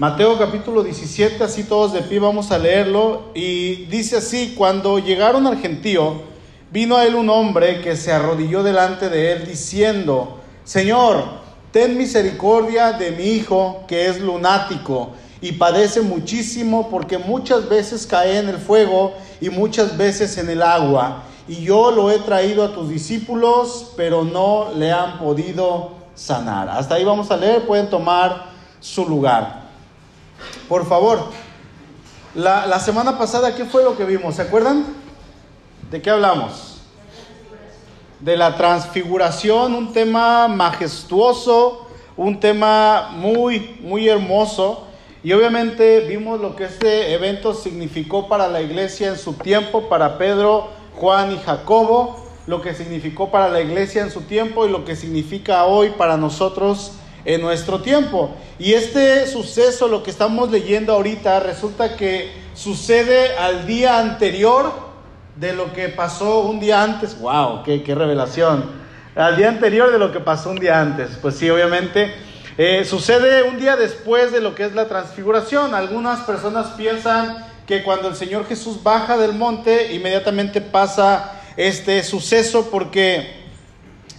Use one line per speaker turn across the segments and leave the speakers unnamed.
Mateo capítulo 17, así todos de pie vamos a leerlo. Y dice así, cuando llegaron al gentío, vino a él un hombre que se arrodilló delante de él diciendo, Señor, ten misericordia de mi hijo que es lunático y padece muchísimo porque muchas veces cae en el fuego y muchas veces en el agua. Y yo lo he traído a tus discípulos, pero no le han podido sanar. Hasta ahí vamos a leer, pueden tomar su lugar. Por favor, la, la semana pasada, ¿qué fue lo que vimos? ¿Se acuerdan? ¿De qué hablamos? De la transfiguración, un tema majestuoso, un tema muy, muy hermoso. Y obviamente vimos lo que este evento significó para la iglesia en su tiempo, para Pedro, Juan y Jacobo, lo que significó para la iglesia en su tiempo y lo que significa hoy para nosotros en nuestro tiempo. Y este suceso, lo que estamos leyendo ahorita, resulta que sucede al día anterior de lo que pasó un día antes. ¡Wow! ¡Qué, revelación! Al día anterior de lo que pasó un día antes. Pues sí, obviamente. Eh, sucede un día después de lo que es la transfiguración. Algunas personas piensan que cuando el Señor Jesús baja del monte, inmediatamente pasa este suceso porque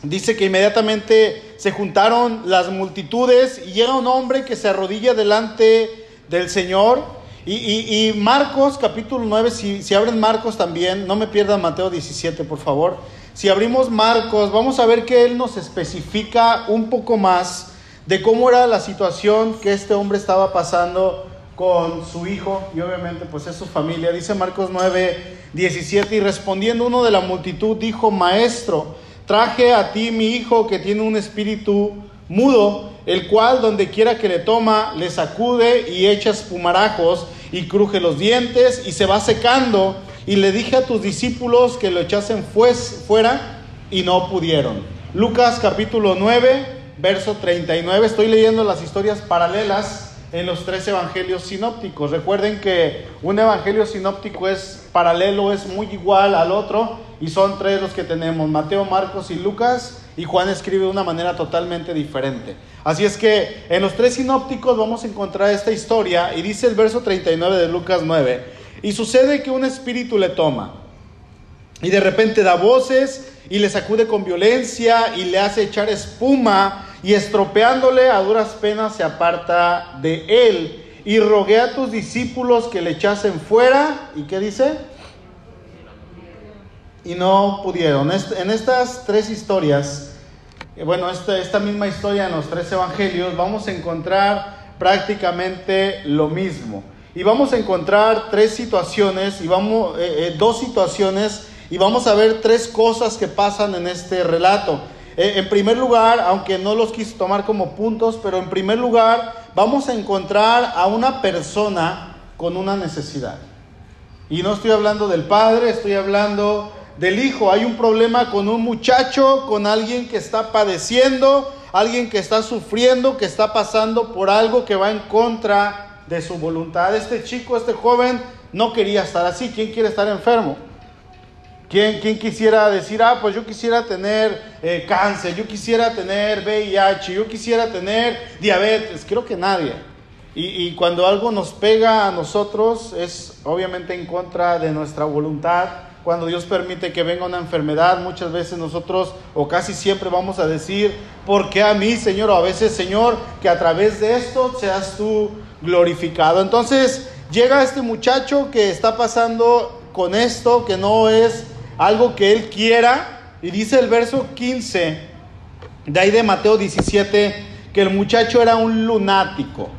dice que inmediatamente se juntaron las multitudes y llega un hombre que se arrodilla delante del Señor. Y, Marcos capítulo 9, si, si abren Marcos también, no me pierdan Mateo 17, por favor. Si abrimos Marcos, vamos a ver que Él nos especifica un poco más de cómo era la situación que este hombre estaba pasando con su hijo y obviamente pues es su familia. Dice Marcos 9, 17, y respondiendo uno de la multitud dijo, Maestro, traje a ti mi hijo que tiene un espíritu mudo, el cual donde quiera que le toma, le sacude y echa espumarajos y cruje los dientes y se va secando. Y le dije a tus discípulos que lo echasen fuera y no pudieron. Lucas capítulo 9, verso 39. Estoy leyendo las historias paralelas en los tres evangelios sinópticos. Recuerden que un evangelio sinóptico es paralelo, es muy igual al otro y son tres los que tenemos, Mateo, Marcos y Lucas, y Juan escribe de una manera totalmente diferente. Así es que en los tres sinópticos vamos a encontrar esta historia y dice el verso 39 de Lucas 9, y sucede que un espíritu le toma y de repente da voces y le sacude con violencia y le hace echar espuma y estropeándole a duras penas se aparta de él. Y rogué a tus discípulos que le echasen fuera. ¿Y qué dice? Y no pudieron. En estas tres historias, eh, bueno, esta, misma historia en los tres evangelios, vamos a encontrar prácticamente lo mismo. Y vamos a encontrar tres situaciones, y vamos, eh, eh, dos situaciones, y vamos a ver tres cosas que pasan en este relato. Eh, en primer lugar, aunque no los quise tomar como puntos, pero en primer lugar vamos a encontrar a una persona con una necesidad. Y no estoy hablando del padre, estoy hablando del hijo. Hay un problema con un muchacho, con alguien que está padeciendo, alguien que está sufriendo, que está pasando por algo que va en contra de su voluntad. Este chico, este joven, no quería estar así. ¿Quién quiere estar enfermo? ¿Quién, quisiera decir, ah, pues yo quisiera tener eh, cáncer, yo quisiera tener VIH, yo quisiera tener diabetes? Creo que nadie. Y, y, cuando algo nos pega a nosotros es obviamente en contra de nuestra voluntad. Cuando Dios permite que venga una enfermedad, muchas veces nosotros o casi siempre vamos a decir, ¿por qué a mí, Señor? O a veces, Señor, que a través de esto seas tú glorificado. Entonces llega este muchacho que está pasando con esto, que no es algo que Él quiera. Y dice el verso 15, de ahí de Mateo 17, que el muchacho era un lunático.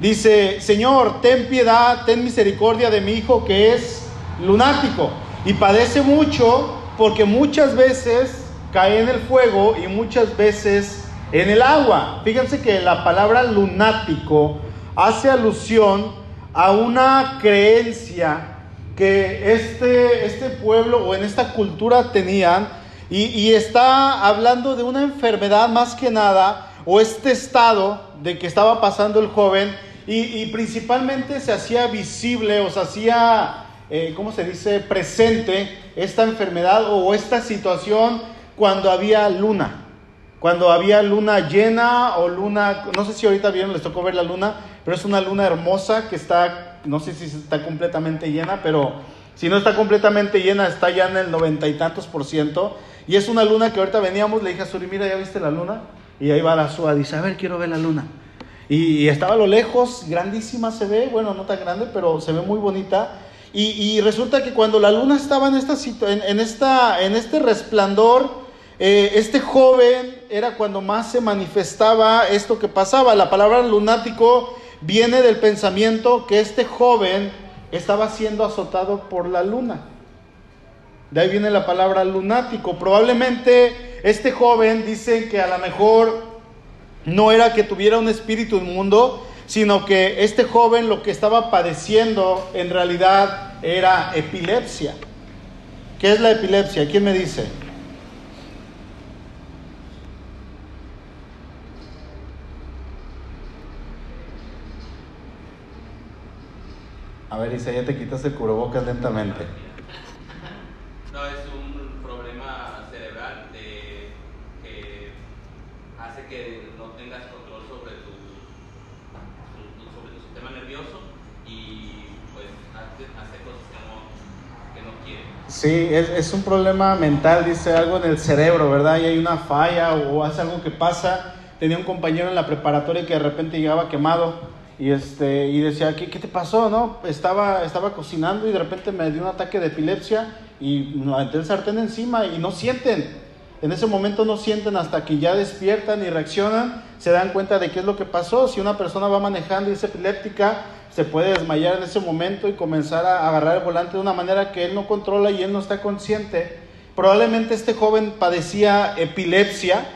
Dice, Señor, ten piedad, ten misericordia de mi hijo que es lunático y padece mucho porque muchas veces cae en el fuego y muchas veces en el agua. Fíjense que la palabra lunático hace alusión a una creencia que este, este pueblo o en esta cultura tenían y, está hablando de una enfermedad más que nada o este estado de que estaba pasando el joven y, principalmente se hacía visible o se hacía, eh, ¿cómo se dice?, presente esta enfermedad o esta situación cuando había luna. Cuando había luna llena o luna, no sé si ahorita bien les tocó ver la luna, pero es una luna hermosa que está, no sé si está completamente llena, pero si no está completamente llena, está ya en el noventa y tantos por ciento. Y es una luna que ahorita veníamos, le dije a Suri, mira, ¿ya viste la luna? Y ahí va la Sua, dice, a ver, quiero ver la luna. Y, estaba a lo lejos, grandísima se ve, bueno, no tan grande, pero se ve muy bonita. Y, resulta que cuando la luna estaba en, esta, en, en, esta, en este resplandor, eh, este joven era cuando más se manifestaba esto que pasaba. La palabra lunático viene del pensamiento que este joven estaba siendo azotado por la luna. De ahí viene la palabra lunático. Probablemente este joven dice que a lo mejor no era que tuviera un espíritu inmundo, sino que este joven lo que estaba padeciendo en realidad era epilepsia. ¿Qué es la epilepsia? ¿Quién me dice? A ver, Isa, ya te quitas el cubrebocas lentamente.
No, es un problema cerebral de, que hace que no tengas control sobre tu, sobre tu sistema nervioso y pues hace, hace cosas que no, que no quiere.
Sí, es, es, un problema mental, dice algo en el cerebro, ¿verdad? Y hay una falla o hace algo que pasa. Tenía un compañero en la preparatoria que de repente llegaba quemado y, este, y decía, ¿qué, ¿qué, te pasó? No? Estaba, estaba cocinando y de repente me dio un ataque de epilepsia y me aventé el sartén encima y no sienten. En ese momento no sienten hasta que ya despiertan y reaccionan, se dan cuenta de qué es lo que pasó. Si una persona va manejando y es epiléptica, se puede desmayar en ese momento y comenzar a agarrar el volante de una manera que él no controla y él no está consciente. Probablemente este joven padecía epilepsia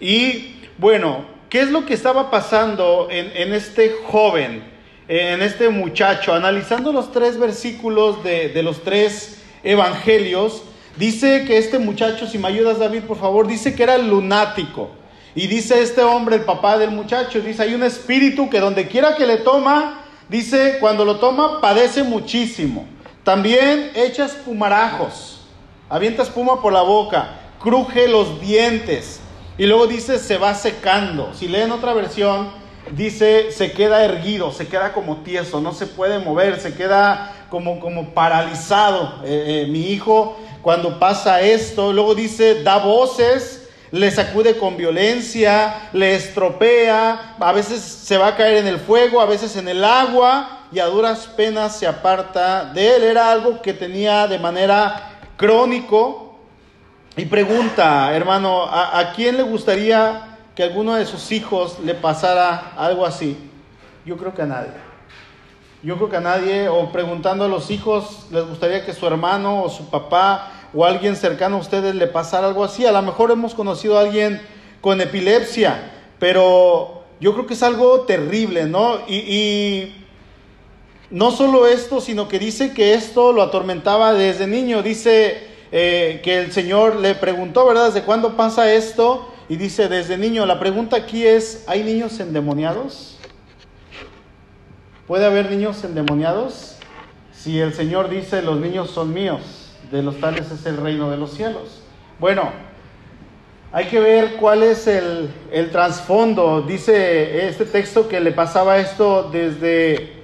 y bueno, ¿Qué es lo que estaba pasando en, este joven, en este muchacho? Analizando los tres versículos de, los tres evangelios, dice que este muchacho, si me ayudas David, por favor, dice que era lunático. Y dice este hombre, el papá del muchacho, dice, hay un espíritu que donde quiera que le toma, dice, cuando lo toma, padece muchísimo. También echa espumarajos, avienta espuma por la boca, cruje los dientes, y luego dice se va secando. Si leen otra versión, dice se queda erguido, se queda como tieso, no se puede mover, se queda como, como paralizado. Eh, eh, mi hijo cuando pasa esto, luego dice da voces, le sacude con violencia, le estropea, a veces se va a caer en el fuego, a veces en el agua y a duras penas se aparta de él. Era algo que tenía de manera crónico y pregunta, hermano, ¿a, quién le gustaría que alguno de sus hijos le pasara algo así? Yo creo que a nadie. Yo creo que a nadie, o preguntando a los hijos, les gustaría que su hermano o su papá o alguien cercano a ustedes le pasara algo así. A lo mejor hemos conocido a alguien con epilepsia, pero yo creo que es algo terrible, ¿no? Y, y no solo esto, sino que dice que esto lo atormentaba desde niño. Dice eh, que el Señor le preguntó, ¿verdad? ¿Desde cuándo pasa esto? Y dice, desde niño. La pregunta aquí es, ¿hay niños endemoniados? ¿Puede haber niños endemoniados? Si el Señor dice, los niños son míos, de los tales es el reino de los cielos. Bueno, hay que ver cuál es el, el trasfondo. Dice este texto que le pasaba esto desde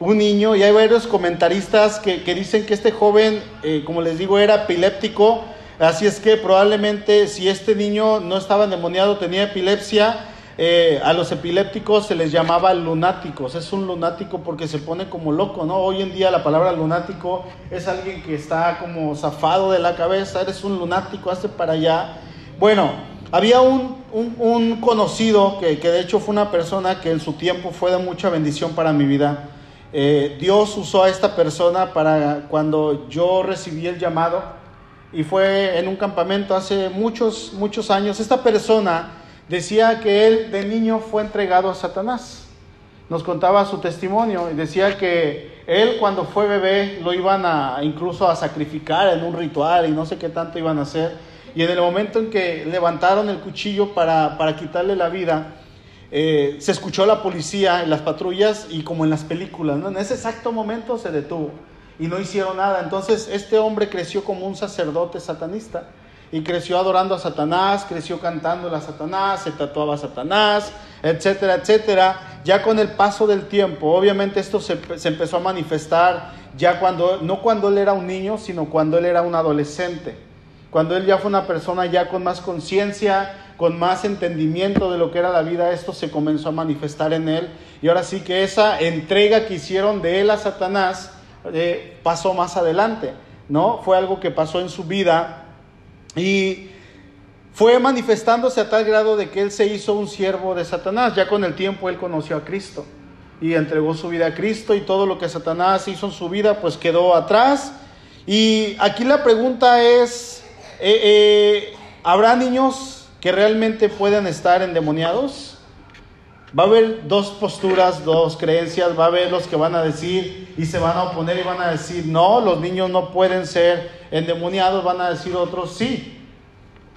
un niño y hay varios comentaristas que, dicen que este joven, eh, como les digo, era epiléptico, así es que probablemente si este niño no estaba endemoniado, tenía epilepsia, eh, a los epilépticos se les llamaba lunáticos, es un lunático porque se pone como loco, ¿no? Hoy en día la palabra lunático es alguien que está como zafado de la cabeza, eres un lunático, hace para allá. Bueno, había un, un conocido que, que de hecho fue una persona que en su tiempo fue de mucha bendición para mi vida eh, Dios usó a esta persona para cuando yo recibí el llamado y fue en un campamento hace muchos, muchos años. Esta persona decía que él de niño fue entregado a Satanás. Nos contaba su testimonio y decía que él cuando fue bebé lo iban a incluso a sacrificar en un ritual y no sé qué tanto iban a hacer. Y en el momento en que levantaron el cuchillo para, para quitarle la vida, eh, se escuchó la policía en las patrullas y como en las películas, en ese exacto momento se detuvo y no hicieron nada. Entonces este hombre creció como un sacerdote satanista y creció adorando a Satanás, creció cantando a Satanás, se tatuaba a Satanás, etcétera, etcétera. ya con el paso del tiempo, obviamente esto se, se empezó a manifestar ya cuando, no cuando él era un niño, sino cuando él era un adolescente, cuando él ya fue una persona ya con más conciencia, con más entendimiento de lo que era la vida, esto se comenzó a manifestar en él. Y ahora sí que esa entrega que hicieron de él a Satanás eh, pasó más adelante, ¿no? Fue algo que pasó en su vida y fue manifestándose a tal grado de que él se hizo un siervo de Satanás. Ya con el tiempo él conoció a Cristo y entregó su vida a Cristo y todo lo que Satanás hizo en su vida pues quedó atrás. Y aquí la pregunta es, eh, eh, ¿habrá niños que realmente puedan estar endemoniados? Va a haber dos posturas, dos creencias, va a haber los que van a decir y se van a oponer y van a decir, no, los niños no pueden ser endemoniados, van a decir otros, sí,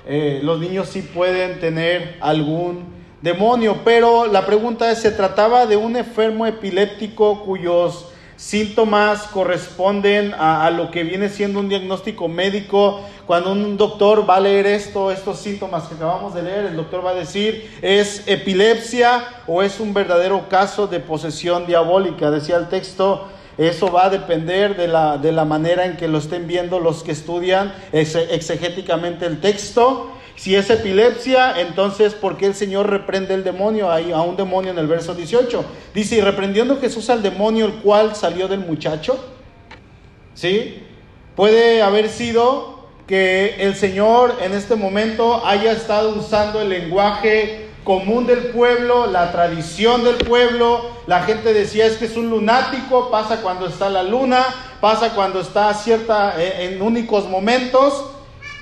eh, los niños sí pueden tener algún demonio, pero la pregunta es, ¿se trataba de un enfermo epiléptico cuyos síntomas corresponden a, lo que viene siendo un diagnóstico médico. Cuando un doctor va a leer esto, estos síntomas que acabamos de leer, el doctor va a decir, ¿es epilepsia o es un verdadero caso de posesión diabólica? Decía el texto, eso va a depender de la, de la manera en que lo estén viendo los que estudian exegéticamente el texto. Si es epilepsia, entonces, ¿por qué el Señor reprende el demonio ahí, a un demonio en el verso 18? Dice, y reprendiendo Jesús al demonio, el cual salió del muchacho. ¿Sí? Puede haber sido que el Señor en este momento haya estado usando el lenguaje común del pueblo, la tradición del pueblo. La gente decía es que es un lunático, pasa cuando está la luna, pasa cuando está cierta eh, en únicos momentos.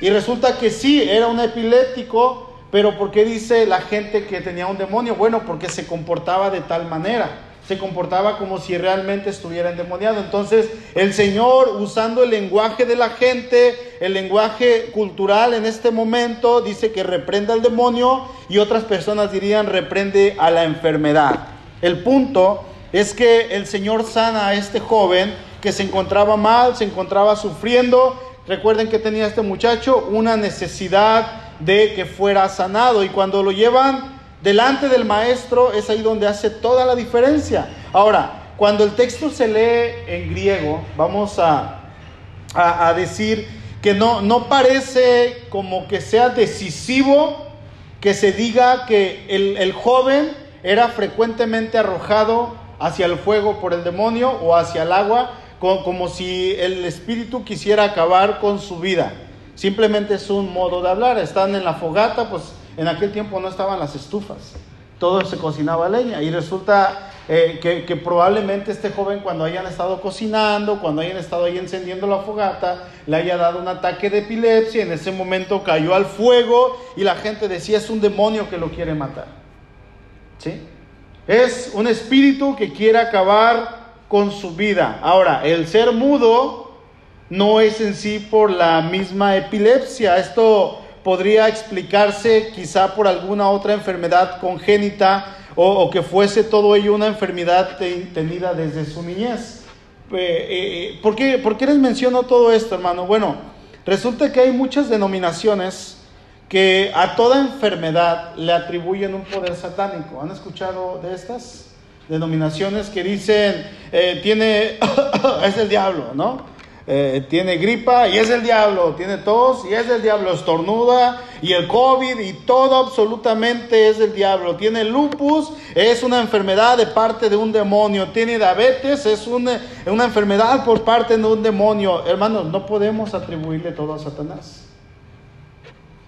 Y resulta que sí, era un epiléptico, pero ¿por qué dice la gente que tenía un demonio? Bueno, porque se comportaba de tal manera, se comportaba como si realmente estuviera endemoniado. Entonces, el Señor, usando el lenguaje de la gente, el lenguaje cultural en este momento, dice que reprende al demonio y otras personas dirían reprende a la enfermedad. El punto es que el Señor sana a este joven que se encontraba mal, se encontraba sufriendo, Recuerden que tenía este muchacho una necesidad de que fuera sanado y cuando lo llevan delante del maestro es ahí donde hace toda la diferencia. Ahora, cuando el texto se lee en griego, vamos a, a, decir que no, no parece como que sea decisivo que se diga que el, el joven era frecuentemente arrojado hacia el fuego por el demonio o hacia el agua, como si el espíritu quisiera acabar con su vida. Simplemente es un modo de hablar. Están en la fogata, pues en aquel tiempo no estaban las estufas. Todo se cocinaba leña. Y resulta eh, que, probablemente este joven cuando hayan estado cocinando, cuando hayan estado ahí encendiendo la fogata, le haya dado un ataque de epilepsia. En ese momento cayó al fuego y la gente decía es un demonio que lo quiere matar. ¿Sí? Es un espíritu que quiere acabar con su vida. Ahora, el ser mudo no es en sí por la misma epilepsia. Esto podría explicarse quizá por alguna otra enfermedad congénita o, que fuese todo ello una enfermedad tenida desde su niñez. Eh, eh, ¿por, qué, ¿Por qué les menciono todo esto, hermano? Bueno, resulta que hay muchas denominaciones que a toda enfermedad le atribuyen un poder satánico. ¿Han escuchado de estas? Denominaciones que dicen, eh, tiene, es el diablo, ¿no? Eh, tiene gripa y es el diablo, tiene tos y es el diablo, estornuda y el COVID y todo absolutamente es el diablo. Tiene lupus, es una enfermedad de parte de un demonio. Tiene diabetes, es una, una enfermedad por parte de un demonio. Hermanos, no podemos atribuirle todo a Satanás.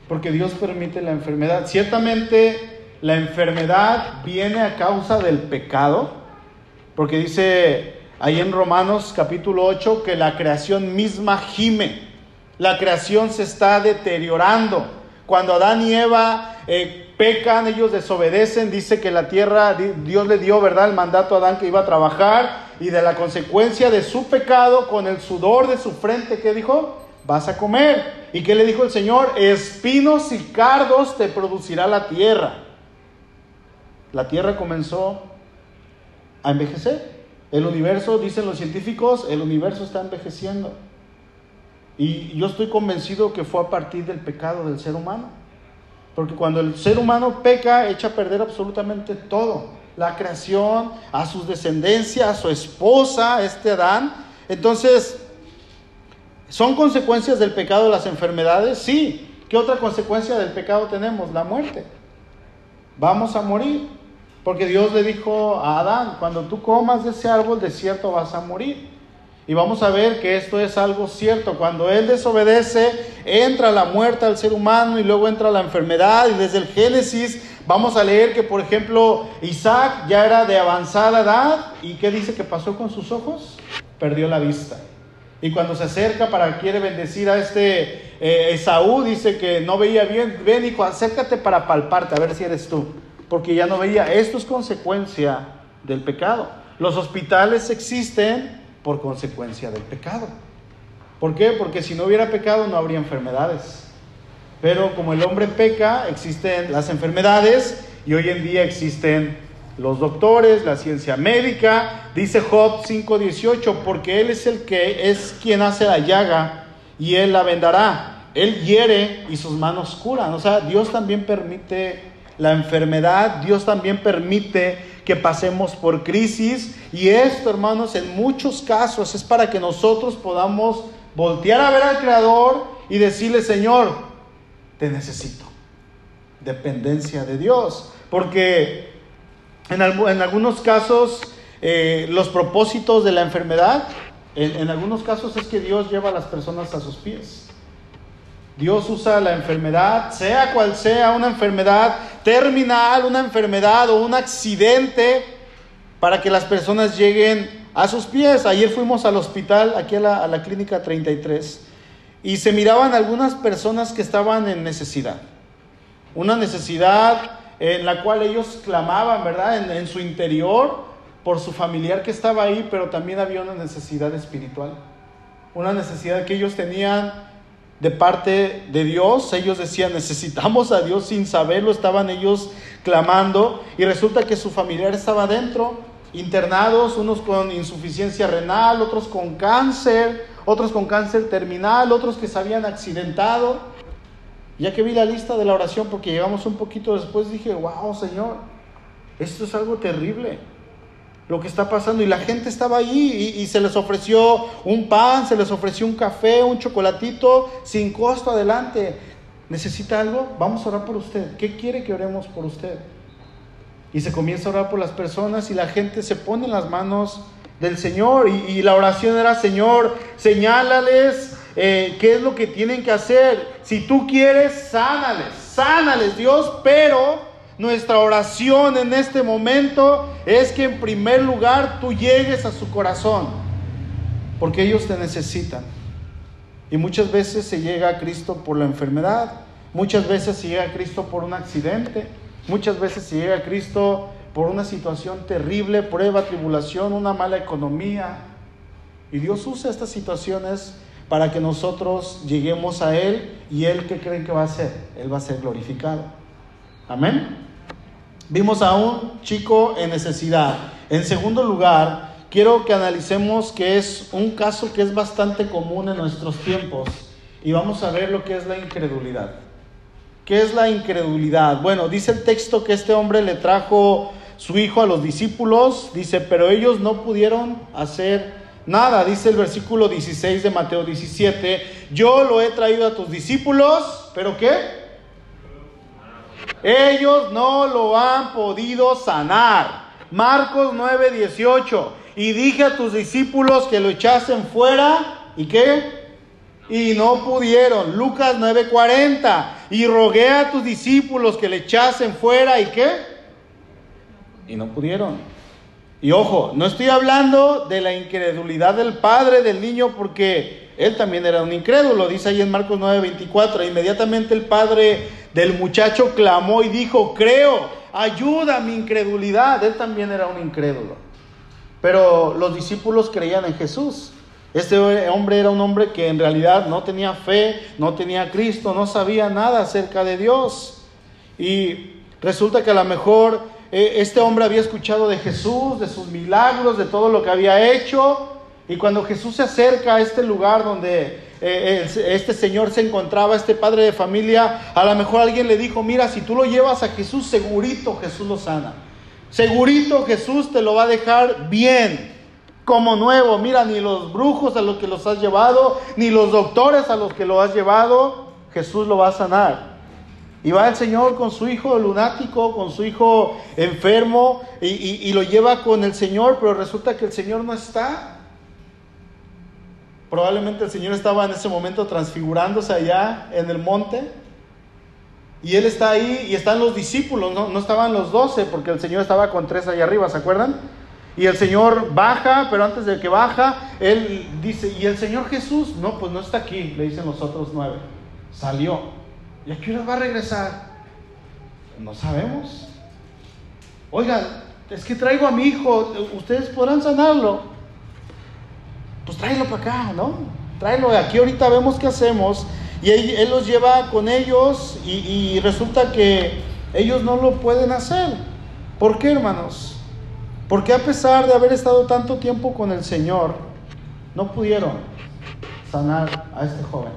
Porque Dios permite la enfermedad. Ciertamente la enfermedad viene a causa del pecado, porque dice ahí en Romanos capítulo 8 que la creación misma gime, la creación se está deteriorando. Cuando Adán y Eva eh, pecan, ellos desobedecen, dice que la tierra, Dios le dio, ¿verdad?, el mandato a Adán que iba a trabajar y de la consecuencia de su pecado, con el sudor de su frente, ¿qué dijo? Vas a comer. ¿Y qué le dijo el Señor? Espinos y cardos te producirá la tierra la Tierra comenzó a envejecer. El universo, dicen los científicos, el universo está envejeciendo. Y yo estoy convencido que fue a partir del pecado del ser humano. Porque cuando el ser humano peca, echa a perder absolutamente todo. la creación, a sus descendencias, a su esposa, este Adán. Entonces, ¿son consecuencias del pecado las enfermedades? Sí. ¿Qué otra consecuencia del pecado tenemos? La muerte. Vamos a morir. Porque Dios le dijo a Adán, cuando tú comas de ese árbol, de cierto vas a morir. Y vamos a ver que esto es algo cierto. Cuando Él desobedece, entra la muerte al ser humano y luego entra la enfermedad. Y desde el Génesis vamos a leer que, por ejemplo, Isaac ya era de avanzada edad. ¿Y qué dice que pasó con sus ojos? Perdió la vista. Y cuando se acerca para quiere bendecir a este eh, Esaú, dice que no veía bien. Ven, hijo, acércate para palparte, a ver si eres tú. Porque ya no veía. Esto es consecuencia del pecado. Los hospitales existen por consecuencia del pecado. ¿Por qué? Porque si no hubiera pecado no habría enfermedades. Pero como el hombre peca, existen las enfermedades y hoy en día existen los doctores, la ciencia médica. Dice Job 5:18, porque Él es el que es quien hace la llaga y Él la vendará. Él hiere y sus manos curan. O sea, Dios también permite la enfermedad, Dios también permite que pasemos por crisis. Y esto, hermanos, en muchos casos es para que nosotros podamos voltear a ver al Creador y decirle, Señor, te necesito. Dependencia de Dios. Porque en, algunos casos eh, los propósitos de la enfermedad, en, en algunos casos es que Dios lleva a las personas a sus pies. Dios usa la enfermedad, sea cual sea, una enfermedad terminal, una enfermedad o un accidente, para que las personas lleguen a sus pies. Ayer fuimos al hospital, aquí a la, a la clínica 33, y se miraban algunas personas que estaban en necesidad. Una necesidad en la cual ellos clamaban, ¿verdad? En, en su interior por su familiar que estaba ahí, pero también había una necesidad espiritual. Una necesidad que ellos tenían de parte de Dios. Ellos decían, necesitamos a Dios sin saberlo, estaban ellos clamando y resulta que su familiar estaba dentro, internados, unos con insuficiencia renal, otros con cáncer, otros con cáncer terminal, otros que se habían accidentado. Ya que vi la lista de la oración, porque llegamos un poquito después, dije, wow, Señor, esto es algo terrible lo que está pasando. Y la gente estaba ahí y, se les ofreció un pan, se les ofreció un café, un chocolatito, sin costo adelante. ¿Necesita algo? Vamos a orar por usted. ¿Qué quiere que oremos por usted? Y se comienza a orar por las personas y la gente se pone en las manos del Señor. Y, la oración era, Señor, señálales eh, qué es lo que tienen que hacer. Si tú quieres, sánales, sánales Dios, pero nuestra oración en este momento es que en primer lugar tú llegues a su corazón, porque ellos te necesitan. Y muchas veces se llega a Cristo por la enfermedad, muchas veces se llega a Cristo por un accidente, muchas veces se llega a Cristo por una situación terrible, prueba, tribulación, una mala economía. Y Dios usa estas situaciones para que nosotros lleguemos a Él y Él, ¿qué creen que va a hacer? Él va a ser glorificado. Amén. Vimos a un chico en necesidad. En segundo lugar, quiero que analicemos que es un caso que es bastante común en nuestros tiempos y vamos a ver lo que es la incredulidad. ¿Qué es la incredulidad? Bueno, dice el texto que este hombre le trajo su hijo a los discípulos, dice, pero ellos no pudieron hacer nada, dice el versículo 16 de Mateo 17, yo lo he traído a tus discípulos, pero ¿qué? Ellos no lo han podido sanar. Marcos 9, 18. Y dije a tus discípulos que lo echasen fuera. ¿Y qué? Y no pudieron. Lucas 9, 40. Y rogué a tus discípulos que le echasen fuera. ¿Y qué? Y no pudieron. Y ojo, no estoy hablando de la incredulidad del padre del niño porque él también era un incrédulo. Dice ahí en Marcos 9, 24. Inmediatamente el padre del muchacho clamó y dijo, creo, ayuda a mi incredulidad. Él también era un incrédulo. Pero los discípulos creían en Jesús. Este hombre era un hombre que en realidad no tenía fe, no tenía Cristo, no sabía nada acerca de Dios. Y resulta que a lo mejor eh, este hombre había escuchado de Jesús, de sus milagros, de todo lo que había hecho. Y cuando Jesús se acerca a este lugar donde eh, este señor se encontraba, este padre de familia, a lo mejor alguien le dijo, mira, si tú lo llevas a Jesús, segurito Jesús lo sana. Segurito Jesús te lo va a dejar bien, como nuevo. Mira, ni los brujos a los que los has llevado, ni los doctores a los que lo has llevado, Jesús lo va a sanar. Y va el Señor con su hijo lunático, con su hijo enfermo, y, lo lleva con el Señor, pero resulta que el Señor no está. Probablemente el Señor estaba en ese momento transfigurándose allá en el monte. Y Él está ahí y están los discípulos, no, no estaban los doce, porque el Señor estaba con tres allá arriba, ¿se acuerdan? Y el Señor baja, pero antes de que baja, Él dice, ¿y el Señor Jesús? No, pues no está aquí, le dicen los otros nueve. Salió. ¿Y a qué hora va a regresar? No sabemos. Oigan, es que traigo a mi hijo, ustedes podrán sanarlo. Pues tráelo para acá, ¿no? Tráelo, aquí ahorita vemos qué hacemos. Y él, los lleva con ellos y, y resulta que ellos no lo pueden hacer. ¿Por qué, hermanos? Porque a pesar de haber estado tanto tiempo con el Señor, no pudieron sanar a este joven.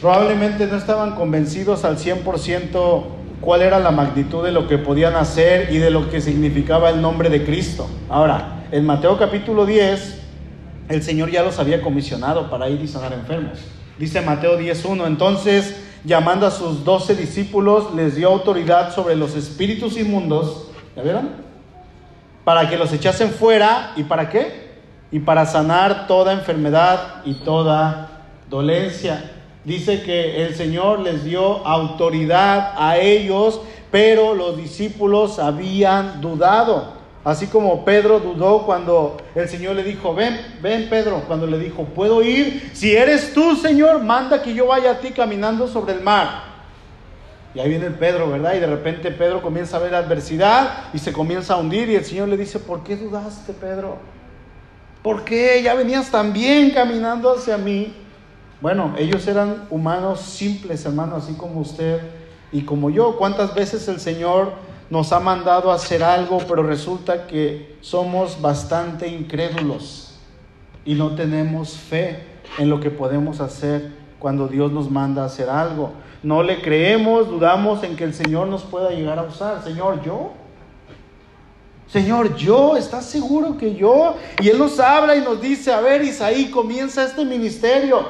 Probablemente no estaban convencidos al 100% cuál era la magnitud de lo que podían hacer y de lo que significaba el nombre de Cristo. Ahora, en Mateo capítulo 10, el Señor ya los había comisionado para ir y sanar enfermos. Dice Mateo 10.1, entonces llamando a sus doce discípulos, les dio autoridad sobre los espíritus inmundos, ¿ya vieron? Para que los echasen fuera, ¿y para qué? Y para sanar toda enfermedad y toda dolencia dice que el Señor les dio autoridad a ellos, pero los discípulos habían dudado. Así como Pedro dudó cuando el Señor le dijo, ven, ven Pedro, cuando le dijo, puedo ir, si eres tú Señor, manda que yo vaya a ti caminando sobre el mar. Y ahí viene el Pedro, ¿verdad? Y de repente Pedro comienza a ver adversidad y se comienza a hundir y el Señor le dice, ¿por qué dudaste, Pedro? ¿Por qué? Ya venías tan bien caminando hacia mí. Bueno, ellos eran humanos simples, hermano, así como usted y como yo. ¿Cuántas veces el Señor nos ha mandado a hacer algo, pero resulta que somos bastante incrédulos y no tenemos fe en lo que podemos hacer cuando Dios nos manda a hacer algo? No le creemos, dudamos en que el Señor nos pueda llegar a usar. Señor, yo. Señor, yo, ¿estás seguro que yo? Y Él nos habla y nos dice, a ver, Isaí, comienza este ministerio.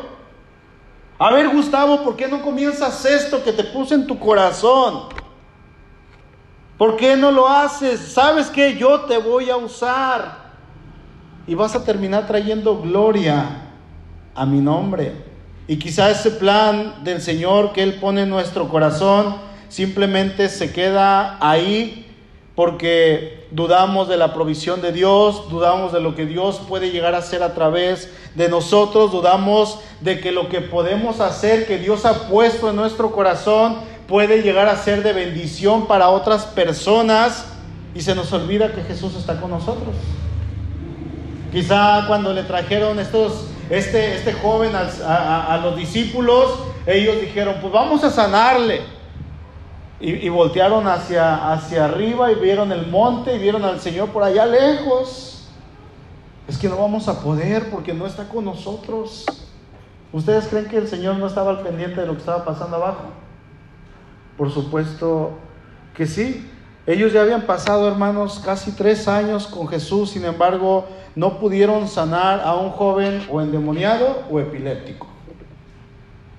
A ver, Gustavo, ¿por qué no comienzas esto que te puse en tu corazón? ¿Por qué no lo haces? ¿Sabes que Yo te voy a usar. Y vas a terminar trayendo gloria a mi nombre. Y quizá ese plan del Señor que Él pone en nuestro corazón simplemente se queda ahí porque dudamos de la provisión de Dios, dudamos de lo que Dios puede llegar a hacer a través de nosotros, dudamos de que lo que podemos hacer, que Dios ha puesto en nuestro corazón, puede llegar a ser de bendición para otras personas y se nos olvida que Jesús está con nosotros. Quizá cuando le trajeron estos, este, este joven a, los discípulos, ellos dijeron, pues vamos a sanarle. Y, voltearon hacia, hacia arriba y vieron el monte y vieron al Señor por allá lejos. Es que no vamos a poder porque no está con nosotros. ¿Ustedes creen que el Señor no estaba al pendiente de lo que estaba pasando abajo? Por supuesto que sí. Ellos ya habían pasado, hermanos, casi tres años con Jesús, sin embargo, no pudieron sanar a un joven o endemoniado o epiléptico.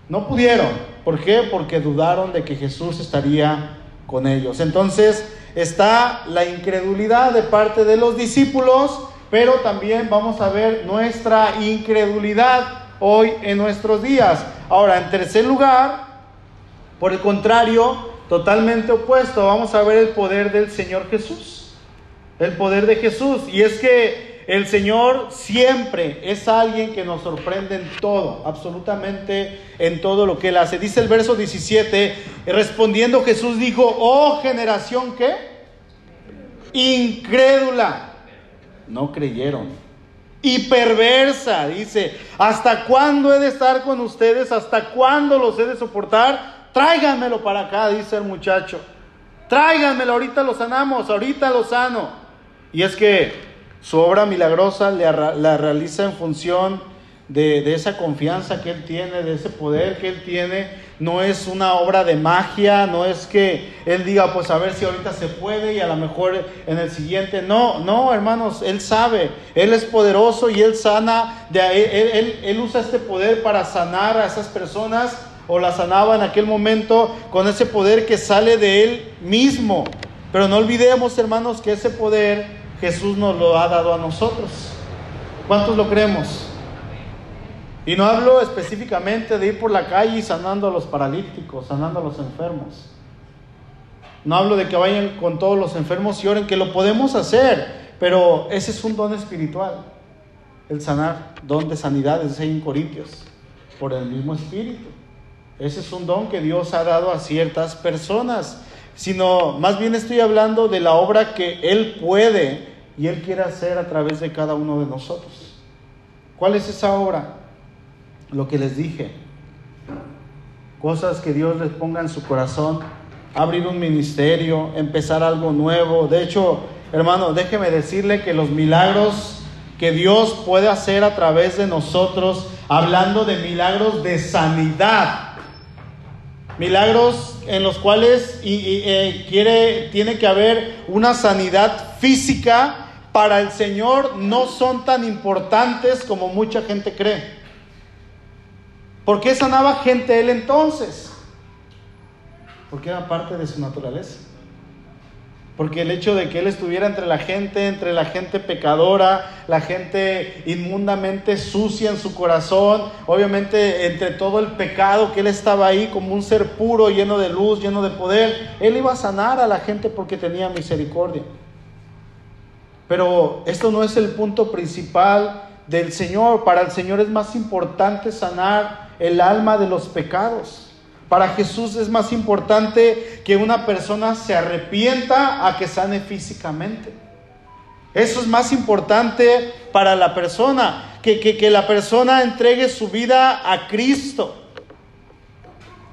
No pudieron. ¿Por qué? Porque dudaron de que Jesús estaría con ellos. Entonces está la incredulidad de parte de los discípulos, pero también vamos a ver nuestra incredulidad hoy en nuestros días. Ahora, en tercer lugar, por el contrario, totalmente opuesto, vamos a ver el poder del Señor Jesús. El poder de Jesús. Y es que el Señor siempre es alguien que nos sorprende en todo, absolutamente en todo lo que Él hace. Dice el verso 17, respondiendo Jesús dijo, oh generación que incrédula, no creyeron. Y perversa, dice, ¿hasta cuándo he de estar con ustedes? ¿Hasta cuándo los he de soportar? Tráiganmelo para acá, dice el muchacho. Tráiganmelo, ahorita lo sanamos, ahorita lo sano. Y es que su obra milagrosa la realiza en función de, esa confianza que Él tiene, de ese poder que Él tiene. No es una obra de magia, no es que Él diga, pues a ver si ahorita se puede y a lo mejor en el siguiente. No, no, hermanos, Él sabe, Él es poderoso y Él sana, de, él, él usa este poder para sanar a esas personas o la sanaba en aquel momento con ese poder que sale de Él mismo. Pero no olvidemos, hermanos, que ese poder Jesús nos lo ha dado a nosotros. ¿Cuántos lo creemos? Y no hablo específicamente de ir por la calle sanando a los paralíticos, sanando a los enfermos. No hablo de que vayan con todos los enfermos y oren, que lo podemos hacer, pero ese es un don espiritual, el sanar, don de sanidad, dice en Corintios, por el mismo espíritu. Ese es un don que Dios ha dado a ciertas personas, sino más bien estoy hablando de la obra que Él puede y Él quiere hacer a través de cada uno de nosotros. ¿Cuál es esa obra? lo que les dije. Cosas que Dios les ponga en su corazón. Abrir un ministerio, empezar algo nuevo. De hecho, hermano, déjeme decirle que los milagros que Dios puede hacer a través de nosotros, hablando de milagros de sanidad, milagros en los cuales eh, quiere, tiene que haber una sanidad física, para el Señor no son tan importantes como mucha gente cree. ¿Por qué sanaba gente él entonces? Porque era parte de su naturaleza. Porque el hecho de que él estuviera entre la gente, entre la gente pecadora, la gente inmundamente sucia en su corazón, obviamente entre todo el pecado que él estaba ahí como un ser puro, lleno de luz, lleno de poder, él iba a sanar a la gente porque tenía misericordia. Pero esto no es el punto principal del Señor. Para el Señor es más importante sanar el alma de los pecados. Para Jesús es más importante que una persona se arrepienta a que sane físicamente. Eso es más importante para la persona, que, que, la persona entregue su vida a Cristo.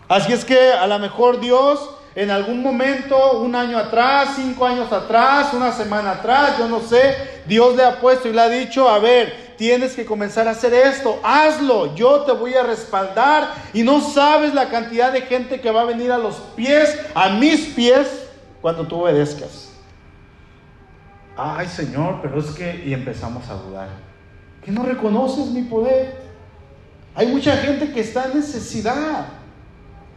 Así es que a lo mejor Dios en algún momento, un año atrás, cinco años atrás, una semana atrás, yo no sé, Dios le ha puesto y le ha dicho, a ver, tienes que comenzar a hacer esto, hazlo, yo te voy a respaldar y no sabes la cantidad de gente que va a venir a los pies, a mis pies, cuando tú obedezcas. Ay Señor, pero es que, y empezamos a dudar, que no reconoces mi poder. Hay mucha gente que está en necesidad.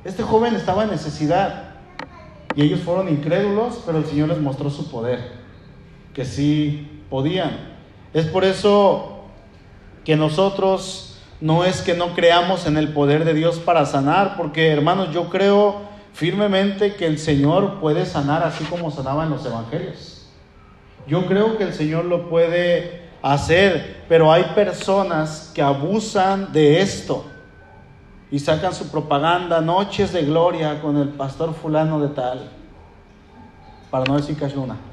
Este joven estaba en necesidad y ellos fueron incrédulos, pero el Señor les mostró su poder, que sí podían. Es por eso que nosotros no es que no creamos en el poder de Dios para sanar, porque hermanos, yo creo firmemente que el Señor puede sanar así como sanaba en los evangelios. Yo creo que el Señor lo puede hacer, pero hay personas que abusan de esto y sacan su propaganda, noches de gloria con el pastor fulano de tal, para no decir que es una.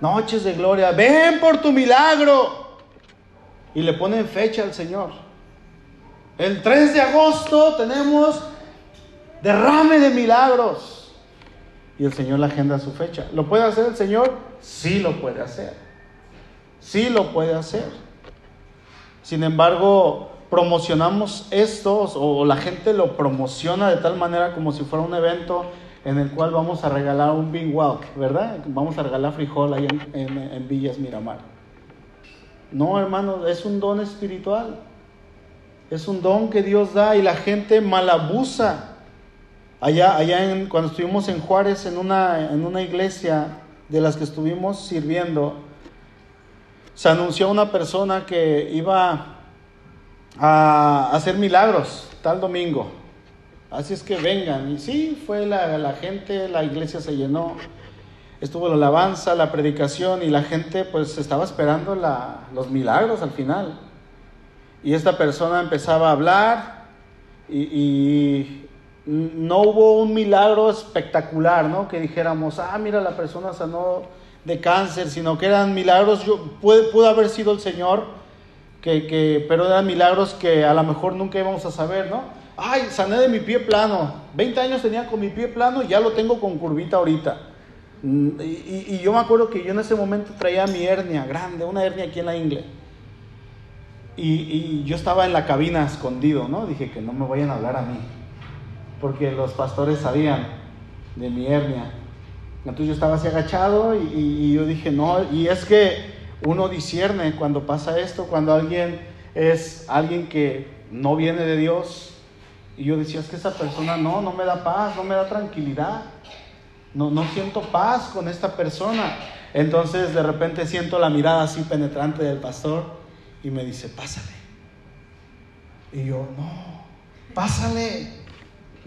Noches de gloria, ven por tu milagro. Y le ponen fecha al Señor. El 3 de agosto tenemos derrame de milagros. Y el Señor la agenda su fecha. ¿Lo puede hacer el Señor? Sí lo puede hacer. Sí lo puede hacer. Sin embargo, promocionamos estos o la gente lo promociona de tal manera como si fuera un evento en el cual vamos a regalar un Big Walk, ¿verdad? Vamos a regalar frijol ahí en, Villas Miramar. No, hermano, es un don espiritual. Es un don que Dios da y la gente malabusa. Allá, allá cuando estuvimos en Juárez, en una, en una iglesia de las que estuvimos sirviendo, se anunció una persona que iba a hacer milagros tal domingo. Así es que vengan. Y sí, fue la, gente, la iglesia se llenó. Estuvo la alabanza, la predicación y la gente pues estaba esperando los milagros al final. Y esta persona empezaba a hablar y, no hubo un milagro espectacular, ¿no? Que dijéramos, ah, mira, la persona sanó de cáncer, sino que eran milagros, yo, pudo, haber sido el Señor, que, que, pero eran milagros que a lo mejor nunca íbamos a saber, ¿no? Ay, sané de mi pie plano. 20 años tenía con mi pie plano y ya lo tengo con curvita ahorita. Mm, y, yo me acuerdo que yo en ese momento traía mi hernia grande, una hernia aquí en la ingle. Y, yo estaba en la cabina escondido, ¿no? Dije que no me vayan a hablar a mí, porque los pastores sabían de mi hernia. Entonces yo estaba así agachado y, y yo dije, no, y es que uno discierne cuando pasa esto, cuando alguien es alguien que no viene de Dios. Y yo decía, es que esa persona no, no me da paz, no me da tranquilidad. No, no siento paz con esta persona. Entonces de repente siento la mirada así penetrante del pastor y me dice, pásale. Y yo, no, pásale,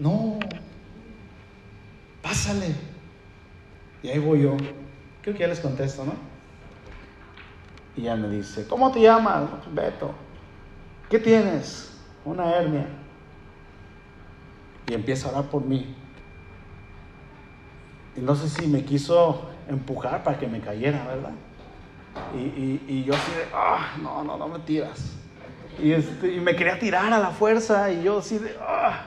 no, pásale. Y ahí voy yo. Creo que ya les contesto, ¿no? Y ya me dice, ¿cómo te llamas? Beto. ¿Qué tienes? Una hernia. Y empieza a orar por mí. Y no sé si me quiso empujar para que me cayera, ¿verdad? Y, yo así de, ah, no, no, no me tiras. Y, este, y, me quería tirar a la fuerza y yo así de, ah.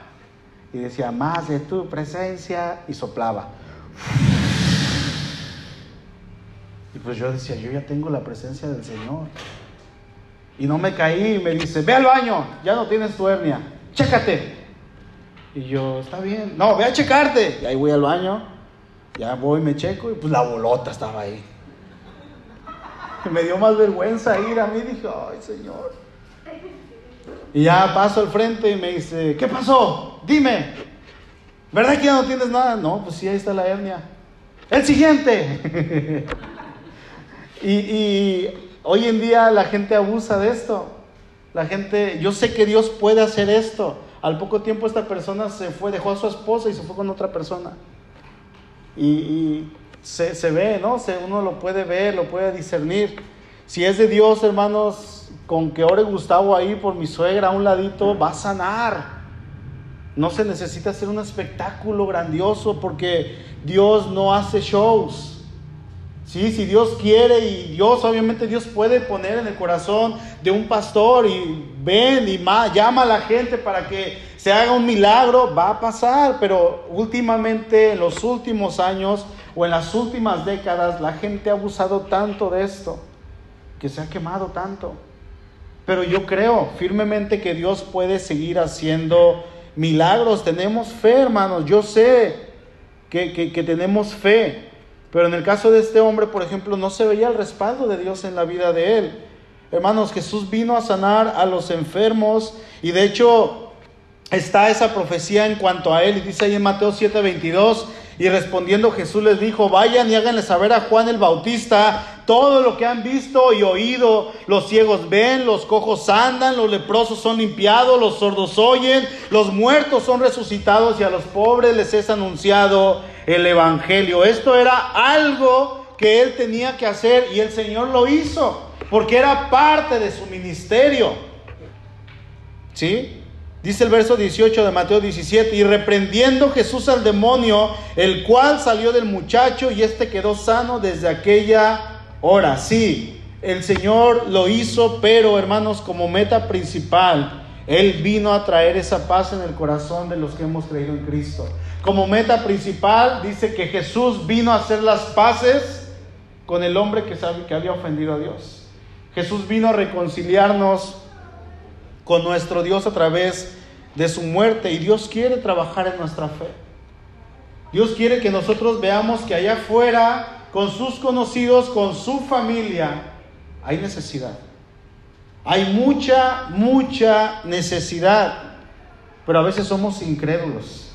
Y decía, más de tu presencia. Y soplaba. Y pues yo decía, yo ya tengo la presencia del Señor. Y no me caí y me dice, ve al baño, ya no tienes tu hernia, chécate. Y yo, está bien, no, ve a checarte. Y ahí voy al baño, ya voy, me checo y pues la bolota estaba ahí. Me dio más vergüenza ir a mí, dije, ay Señor. Y ya paso al frente y me dice, ¿qué pasó? Dime, ¿verdad que ya no tienes nada? No, pues sí, ahí está la hernia. El siguiente. y, y Hoy en día la gente abusa de esto. La gente, yo sé que Dios puede hacer esto. Al poco tiempo esta persona se fue, dejó a su esposa y se fue con otra persona. Y, se, ve, ¿no? Se, uno lo puede ver, lo puede discernir. Si es de Dios, hermanos, con que ore Gustavo ahí por mi suegra a un ladito, va a sanar. No se necesita hacer un espectáculo grandioso porque Dios no hace shows. Sí, si Dios quiere y Dios, obviamente Dios puede poner en el corazón de un pastor y ven y llama a la gente para que se haga un milagro, va a pasar, pero últimamente, en los últimos años o en las últimas décadas, la gente ha abusado tanto de esto, que se ha quemado tanto. Pero yo creo firmemente que Dios puede seguir haciendo milagros. Tenemos fe, hermanos. Yo sé que, que tenemos fe. Pero en el caso de este hombre, por ejemplo, no se veía el respaldo de Dios en la vida de él. Hermanos, Jesús vino a sanar a los enfermos y de hecho está esa profecía en cuanto a él. Y dice ahí en Mateo 7:22, y respondiendo Jesús les dijo, vayan y háganle saber a Juan el Bautista todo lo que han visto y oído. Los ciegos ven, los cojos andan, los leprosos son limpiados, los sordos oyen, los muertos son resucitados y a los pobres les es anunciado el Evangelio. Esto era algo que él tenía que hacer y el Señor lo hizo, porque era parte de su ministerio. ¿Sí? Dice el verso 18 de Mateo 17, y reprendiendo Jesús al demonio, el cual salió del muchacho y éste quedó sano desde aquella hora. Sí, el Señor lo hizo, pero hermanos, como meta principal, Él vino a traer esa paz en el corazón de los que hemos creído en Cristo. Como meta principal dice que Jesús vino a hacer las paces con el hombre que, sabe, que había ofendido a Dios. Jesús vino a reconciliarnos con nuestro Dios a través de su muerte y Dios quiere trabajar en nuestra fe. Dios quiere que nosotros veamos que allá afuera, con sus conocidos, con su familia, hay necesidad. Hay mucha, mucha necesidad, pero a veces somos incrédulos.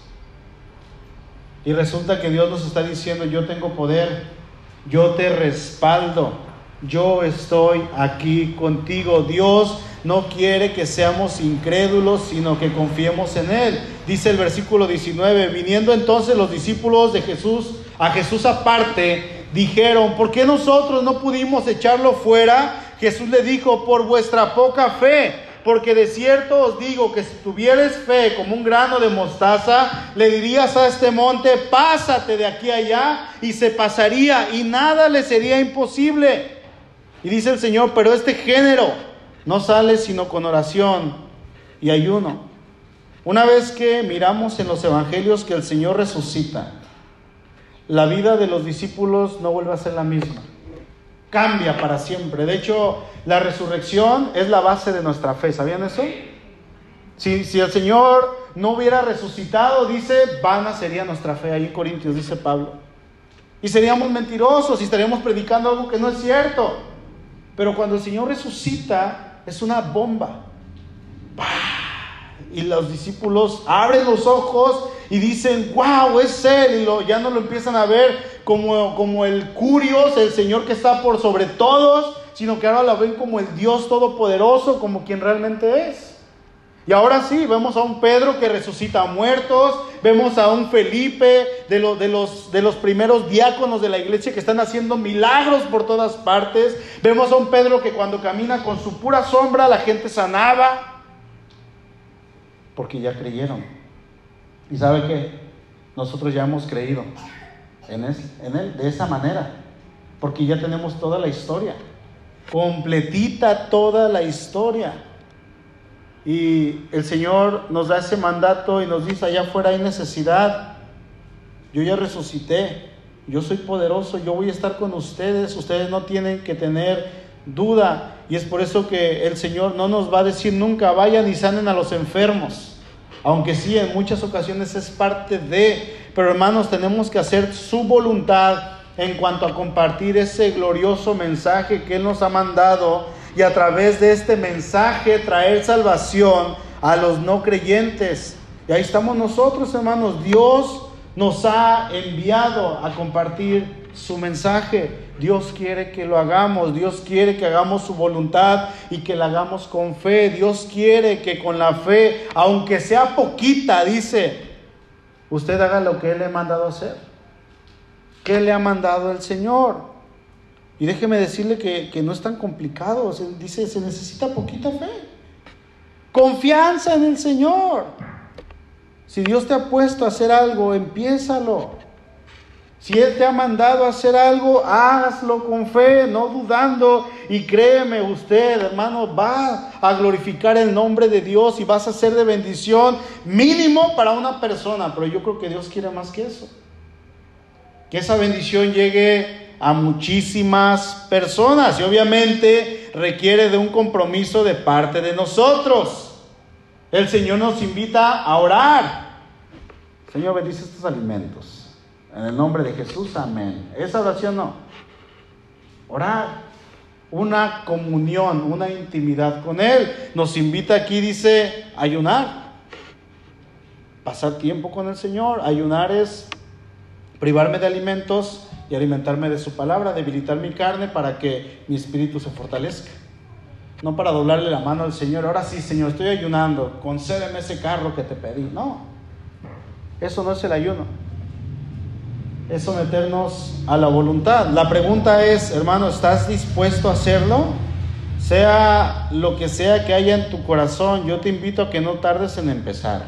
Y resulta que Dios nos está diciendo, yo tengo poder, yo te respaldo, yo estoy aquí contigo. Dios no quiere que seamos incrédulos, sino que confiemos en Él. Dice el versículo 19, viniendo entonces los discípulos de Jesús, a Jesús aparte, dijeron, ¿por qué nosotros no pudimos echarlo fuera? Jesús le dijo, por vuestra poca fe. Porque de cierto os digo que si tuvieres fe como un grano de mostaza, le dirías a este monte, pásate de aquí allá, y se pasaría, y nada le sería imposible. Y dice el Señor, pero este género no sale sino con oración y ayuno. Una vez que miramos en los evangelios que el Señor resucita, la vida de los discípulos no vuelve a ser la misma. cambia para siempre. De hecho, la resurrección es la base de nuestra fe. ¿Sabían eso? Si, el Señor no hubiera resucitado, dice, vana sería nuestra fe. Ahí en Corintios dice Pablo. Y seríamos mentirosos y estaríamos predicando algo que no es cierto. Pero cuando el Señor resucita, es una bomba. Y los discípulos abren los ojos y dicen, wow, es Él. Y ya no lo empiezan a ver como, como el Curios, el Señor que está por sobre todos, sino que ahora lo ven como el Dios todopoderoso, como quien realmente es. Y ahora sí, vemos a un Pedro que resucita a muertos, vemos a un Felipe de, de, los, de los primeros diáconos de la iglesia que están haciendo milagros por todas partes, vemos a un Pedro que cuando camina con su pura sombra la gente sanaba, porque ya creyeron. ¿Y sabe qué? Nosotros ya hemos creído en él, en él de esa manera, porque ya tenemos toda la historia, completita toda la historia. Y el Señor nos da ese mandato y nos dice, allá afuera hay necesidad. Yo ya resucité, yo soy poderoso, yo voy a estar con ustedes, ustedes no tienen que tener duda. Y es por eso que el Señor no nos va a decir nunca, vayan y sanen a los enfermos. Aunque sí, en muchas ocasiones es parte de, pero hermanos, tenemos que hacer su voluntad en cuanto a compartir ese glorioso mensaje que Él nos ha mandado y a través de este mensaje traer salvación a los no creyentes. Y ahí estamos nosotros, hermanos. Dios nos ha enviado a compartir su mensaje. Dios quiere que lo hagamos, Dios quiere que hagamos su voluntad y que la hagamos con fe. Dios quiere que con la fe, aunque sea poquita, dice, usted haga lo que Él le ha mandado hacer. ¿Qué le ha mandado el Señor? Y déjeme decirle que, no es tan complicado. dice, se necesita poquita fe. Confianza en el Señor. Si Dios te ha puesto a hacer algo, empiézalo. Si Él te ha mandado a hacer algo, hazlo con fe, no dudando. Y créeme usted, hermano, va a glorificar el nombre de Dios y vas a ser de bendición mínimo para una persona. Pero yo creo que Dios quiere más que eso. Que esa bendición llegue a muchísimas personas y obviamente requiere de un compromiso de parte de nosotros. El Señor nos invita a orar. Señor, bendice estos alimentos. En el nombre de Jesús, amén. Esa oración no. Orar. Una comunión, una intimidad con Él. Nos invita aquí, dice, ayunar. Pasar tiempo con el Señor. Ayunar es privarme de alimentos y alimentarme de su palabra, debilitar mi carne para que mi espíritu se fortalezca. No para doblarle la mano al Señor, ahora sí, Señor, estoy ayunando, concédeme ese carro que te pedí. No, eso no es el ayuno. Es someternos a la voluntad. La pregunta es, hermano, ¿estás dispuesto a hacerlo? Sea lo que sea que haya en tu corazón, yo te invito a que no tardes en empezar.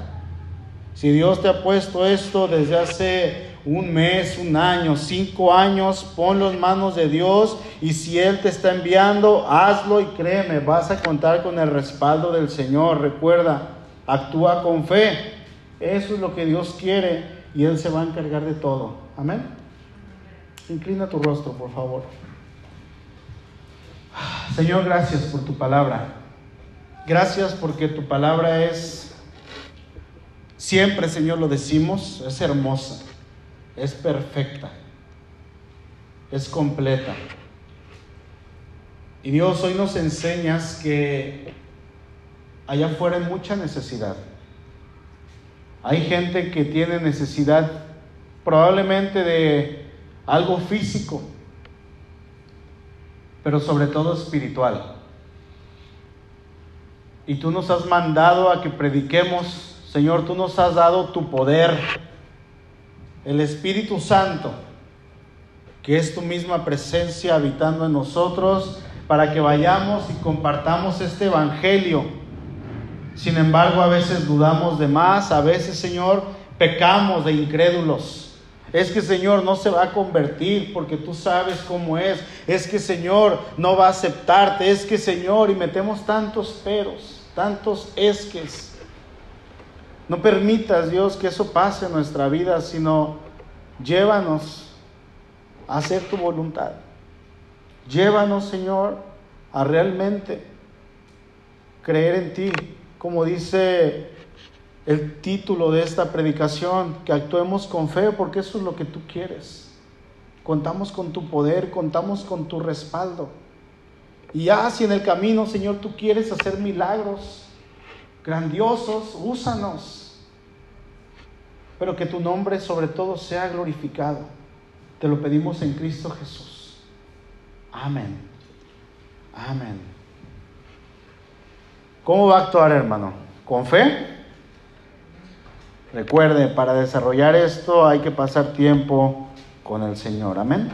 Si Dios te ha puesto esto desde hace un mes, un año, cinco años, ponlo en manos de Dios y si Él te está enviando, hazlo y créeme, vas a contar con el respaldo del Señor. Recuerda, actúa con fe. Eso es lo que Dios quiere y Él se va a encargar de todo. Amén. Inclina tu rostro, por favor. Señor, gracias por tu palabra. Gracias porque tu palabra es, siempre, Señor, lo decimos, es hermosa es perfecta, es completa. Y Dios, hoy nos enseñas que allá afuera hay mucha necesidad. Hay gente que tiene necesidad probablemente de algo físico, pero sobre todo espiritual. Y tú nos has mandado a que prediquemos, Señor, tú nos has dado tu poder el Espíritu Santo, que es tu misma presencia habitando en nosotros, para que vayamos y compartamos este Evangelio. Sin embargo, a veces dudamos de más, a veces, Señor, pecamos de incrédulos. Es que, Señor, no se va a convertir porque tú sabes cómo es. Es que, Señor, no va a aceptarte. Es que, Señor, y metemos tantos peros, tantos esques no permitas, Dios, que eso pase en nuestra vida, sino llévanos a hacer tu voluntad. Llévanos, Señor, a realmente creer en ti, como dice el título de esta predicación, que actuemos con fe, porque eso es lo que tú quieres. Contamos con tu poder, contamos con tu respaldo. Y ya si en el camino, Señor, tú quieres hacer milagros grandiosos, úsanos. Pero que tu nombre sobre todo sea glorificado. Te lo pedimos en Cristo Jesús. Amén. Amén. ¿Cómo va a actuar, hermano? ¿Con fe? Recuerde, para desarrollar esto hay que pasar tiempo con el Señor. Amén.